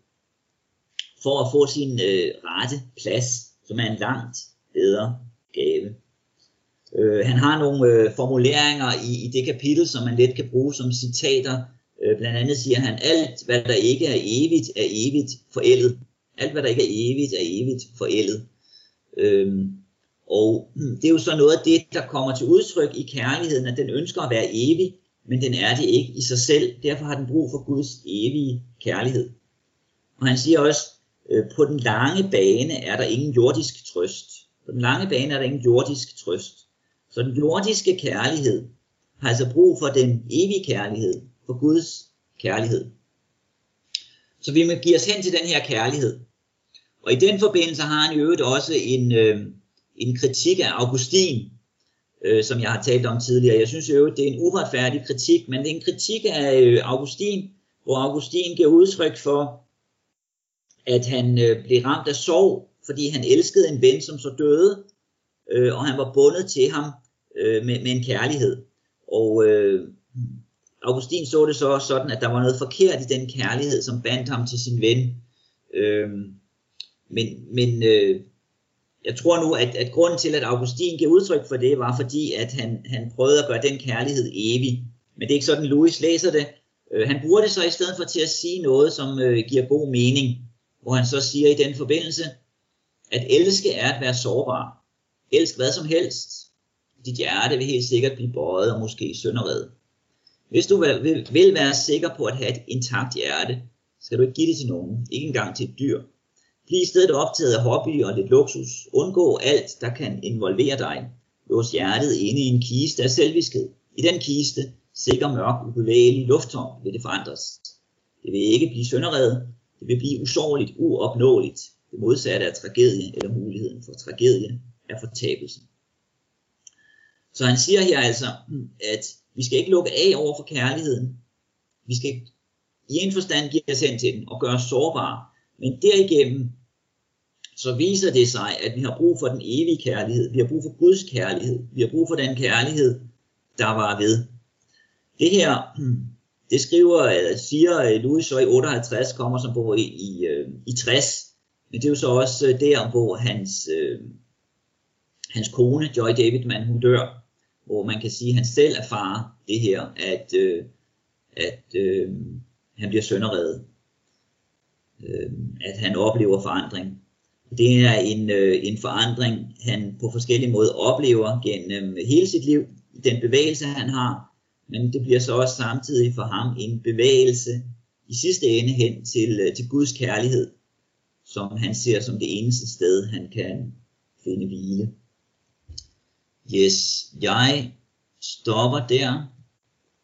A: for at få sin øh, rette plads, som er en langt bedre gave. Øh, han har nogle øh, formuleringer i, i det kapitel, som man let kan bruge som citater. Øh, blandt andet siger han, alt hvad der ikke er evigt, er evigt forældet. Alt hvad der ikke er evigt, er evigt forældet. Øh, og hmm, det er jo så noget af det, der kommer til udtryk i kærligheden, at den ønsker at være evig, men den er det ikke i sig selv. Derfor har den brug for Guds evige kærlighed. Og han siger også, øh, på den lange bane er der ingen jordisk trøst. På den lange bane er der ingen jordisk trøst. Så den jordiske kærlighed har altså brug for den evige kærlighed, for Guds kærlighed. Så vi må give os hen til den her kærlighed. Og i den forbindelse har han i øvrigt også en, øh, en kritik af Augustin, øh, som jeg har talt om tidligere. Jeg synes jo, det er en uretfærdig kritik, men det er en kritik af øh, Augustin, hvor Augustin giver udtryk for, at han øh, blev ramt af sorg, fordi han elskede en ven, som så døde, øh, og han var bundet til ham øh, med, med en kærlighed. Og øh, Augustin så det så sådan, at der var noget forkert i den kærlighed, som bandt ham til sin ven. Øh, men men øh, jeg tror nu, at, at grunden til, at Augustin giver udtryk for det, var fordi, at han, han prøvede at gøre den kærlighed evig. Men det er ikke sådan, Louis læser det. Øh, han bruger det så i stedet for til at sige noget, som øh, giver god mening. Hvor han så siger i den forbindelse, at elske er at være sårbar. Elsk hvad som helst. Dit hjerte vil helt sikkert blive bøjet og måske sønderredet. Hvis du vil, vil, vil være sikker på at have et intakt hjerte, skal du ikke give det til nogen, ikke engang til et dyr. Bliv i stedet optaget af hobby og lidt luksus. Undgå alt, der kan involvere dig. Lås hjertet inde i en kiste af selviskhed. I den kiste, sikker mørk, ubevægelig, lufttom, vil det forandres. Det vil ikke blive sønderredet. Det vil blive usårligt, uopnåeligt. Det modsatte af tragedie, eller muligheden for tragedie, er fortabelsen. Så han siger her altså, at vi skal ikke lukke af over for kærligheden. Vi skal i en forstand give os hen til den og gøre os sårbare. Men derigennem så viser det sig, at vi har brug for den evige kærlighed. Vi har brug for Guds kærlighed. Vi har brug for den kærlighed, der var ved. Det her, hmm, det skriver, siger øh, Louis så i 58, kommer som bor i, i, øh, i 60. Men det er jo så også øh, der, hvor hans, øh, hans kone, Joy Davidman, hun dør. Hvor man kan sige, at han selv erfarer det her, at, øh, at øh, han bliver sønderredet. Øh, at han oplever forandring. Det er en, øh, en forandring, han på forskellige måder oplever gennem hele sit liv, den bevægelse han har, men det bliver så også samtidig for ham en bevægelse i sidste ende hen til, øh, til Guds kærlighed, som han ser som det eneste sted, han kan finde hvile. Yes, jeg stopper der.